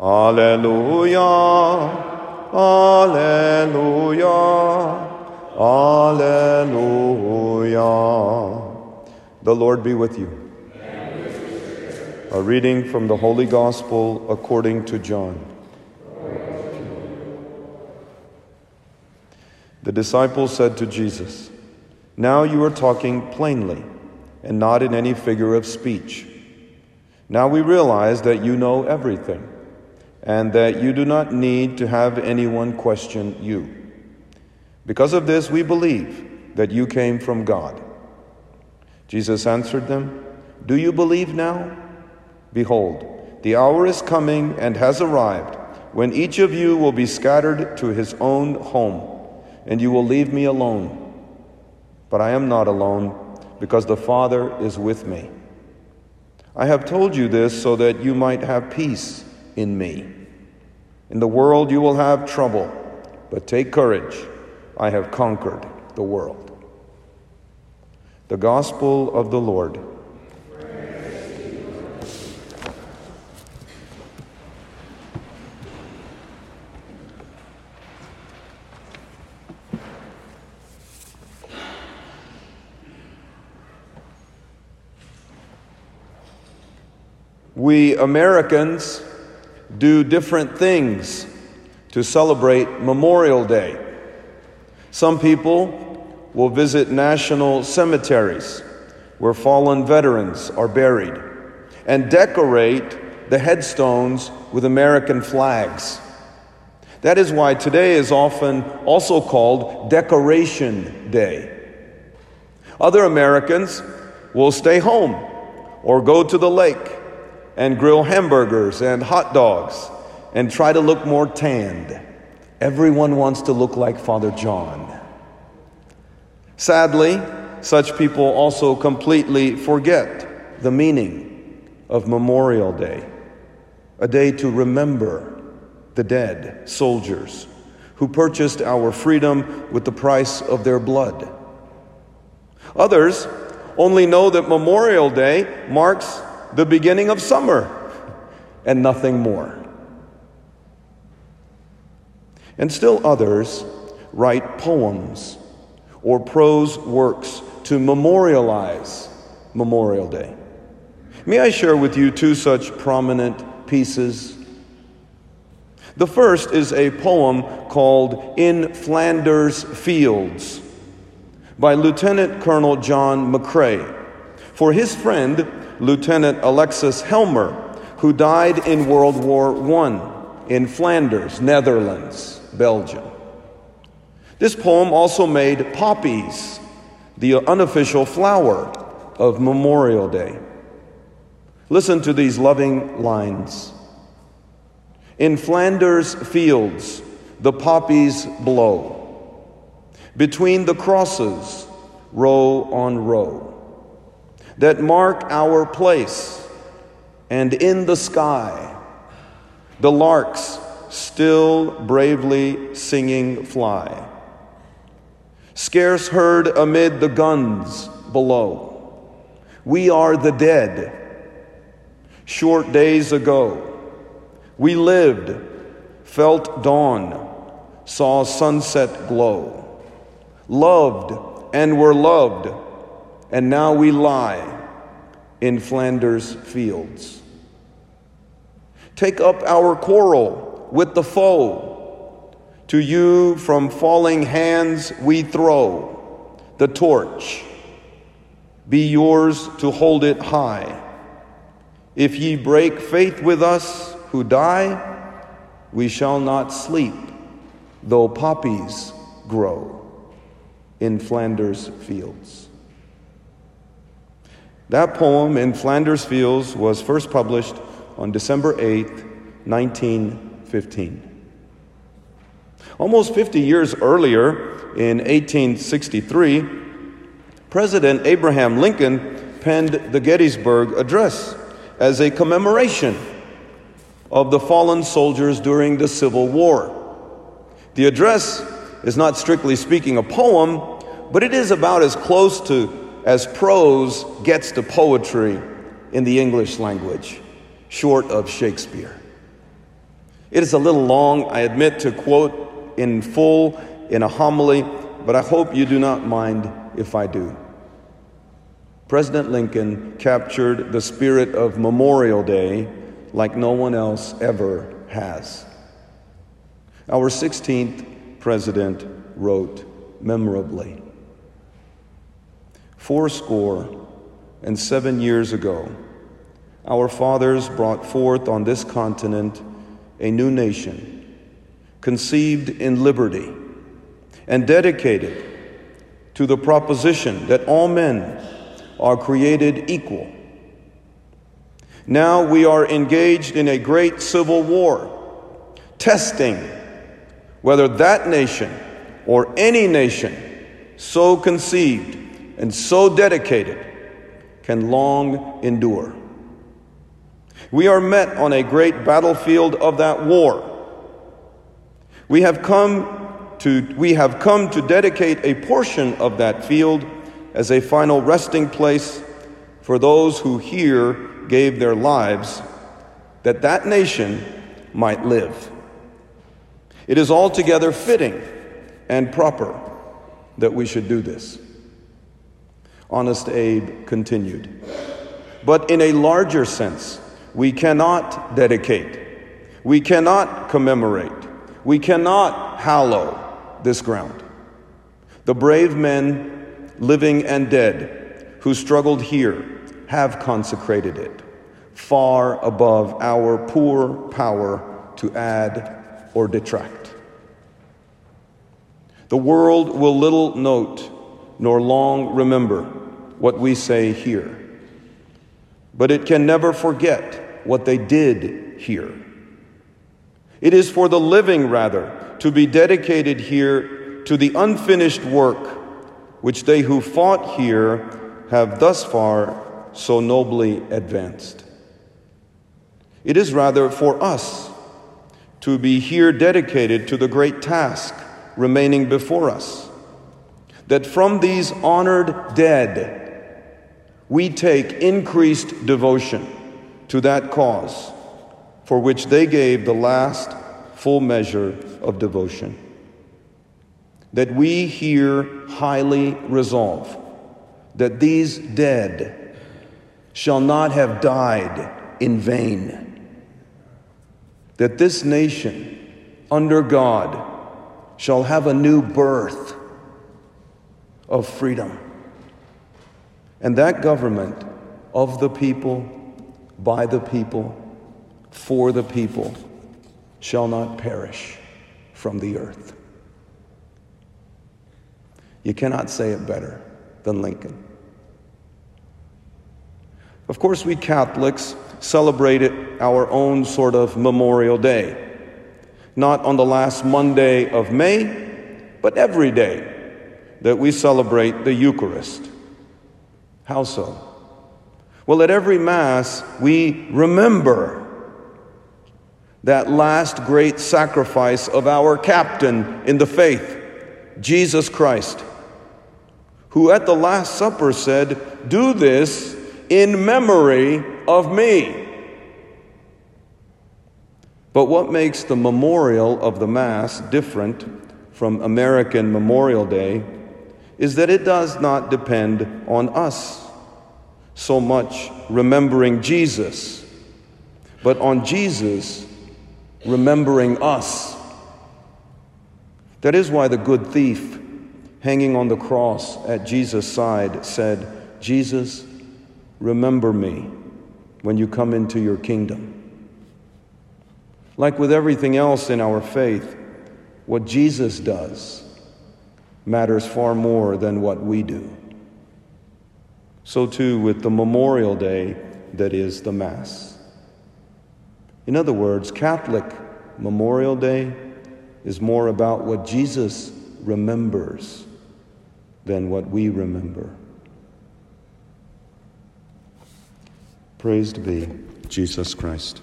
Alleluia, Alleluia, Alleluia. The Lord be with you. A reading from the Holy Gospel according to John. The disciples said to Jesus, Now you are talking plainly and not in any figure of speech. Now we realize that you know everything and that you do not need to have anyone question you. Because of this, we believe that you came from God. Jesus answered them, Do you believe now? Behold, the hour is coming and has arrived when each of you will be scattered to his own home, and you will leave me alone. But I am not alone, because the Father is with me. I have told you this so that you might have peace in me. In the world you will have trouble, but take courage. I have conquered the world. The Gospel of the Lord. We Americans do different things to celebrate Memorial Day. Some people will visit national cemeteries where fallen veterans are buried and decorate the headstones with American flags. That is why today is often also called Decoration Day. Other Americans will stay home or go to the lake and grill hamburgers and hot dogs and try to look more tanned. Everyone wants to look like Father John. Sadly, such people also completely forget the meaning of Memorial Day, a day to remember the dead soldiers who purchased our freedom with the price of their blood. Others only know that Memorial Day marks the beginning of summer and nothing more. And still others write poems or prose works to memorialize Memorial Day. May I share with you two such prominent pieces? The first is a poem called In Flanders Fields by Lieutenant Colonel John McCrae for his friend Lieutenant Alexis Helmer, who died in World War I in Flanders, Netherlands, Belgium. This poem also made poppies the unofficial flower of Memorial Day. Listen to these loving lines. In Flanders fields, the poppies blow. Between the crosses, row on row that mark our place, and in the sky, the larks still bravely singing fly. Scarce heard amid the guns below, we are the dead. Short days ago, we lived, felt dawn, saw sunset glow, loved and were loved and now we lie in Flanders fields. Take up our quarrel with the foe. To you from falling hands we throw the torch. Be yours to hold it high. If ye break faith with us who die, we shall not sleep, though poppies grow in Flanders fields. That poem in Flanders Fields was first published on December 8, 1915. Almost 50 years earlier, in 1863, President Abraham Lincoln penned the Gettysburg Address as a commemoration of the fallen soldiers during the Civil War. The address is not strictly speaking a poem, but it is about as close to as prose gets to poetry in the English language, short of Shakespeare. It is a little long, I admit, to quote in full in a homily, but I hope you do not mind if I do. President Lincoln captured the spirit of Memorial Day like no one else ever has. Our 16th president wrote memorably Fourscore and seven years ago, our fathers brought forth on this continent a new nation, conceived in liberty and dedicated to the proposition that all men are created equal. Now we are engaged in a great civil war, testing whether that nation or any nation so conceived and so dedicated can long endure. We are met on a great battlefield of that war. We have come to, we have come to dedicate a portion of that field as a final resting place for those who here gave their lives that that nation might live. It is altogether fitting and proper that we should do this. Honest Abe continued. But in a larger sense, we cannot dedicate, we cannot commemorate, we cannot hallow this ground. The brave men, living and dead, who struggled here, have consecrated it, far above our poor power to add or detract. The world will little note nor long remember what we say here, but it can never forget what they did here. It is for the living, rather, to be dedicated here to the unfinished work which they who fought here have thus far so nobly advanced. It is rather for us to be here dedicated to the great task remaining before us, that from these honored dead we take increased devotion to that cause for which they gave the last full measure of devotion. That we here highly resolve that these dead shall not have died in vain. That this nation, under God, shall have a new birth of freedom. And that government of the people, by the people, for the people shall not perish from the earth. You cannot say it better than Lincoln. Of course, we Catholics celebrate it our own sort of Memorial Day. Not on the last Monday of May, but every day that we celebrate the Eucharist. How so? Well, at every Mass, we remember that last great sacrifice of our captain in the faith, Jesus Christ, who at the Last Supper said, Do this in memory of me. But what makes the memorial of the Mass different from American Memorial Day is that it does not depend on us so much remembering Jesus, but on Jesus remembering us. That is why the good thief hanging on the cross at Jesus' side said, Jesus, remember me when you come into your kingdom. Like with everything else in our faith, what Jesus does matters far more than what we do. So, too, with the Memorial Day that is the Mass. In other words, Catholic Memorial Day is more about what Jesus remembers than what we remember. Praised be Jesus Christ.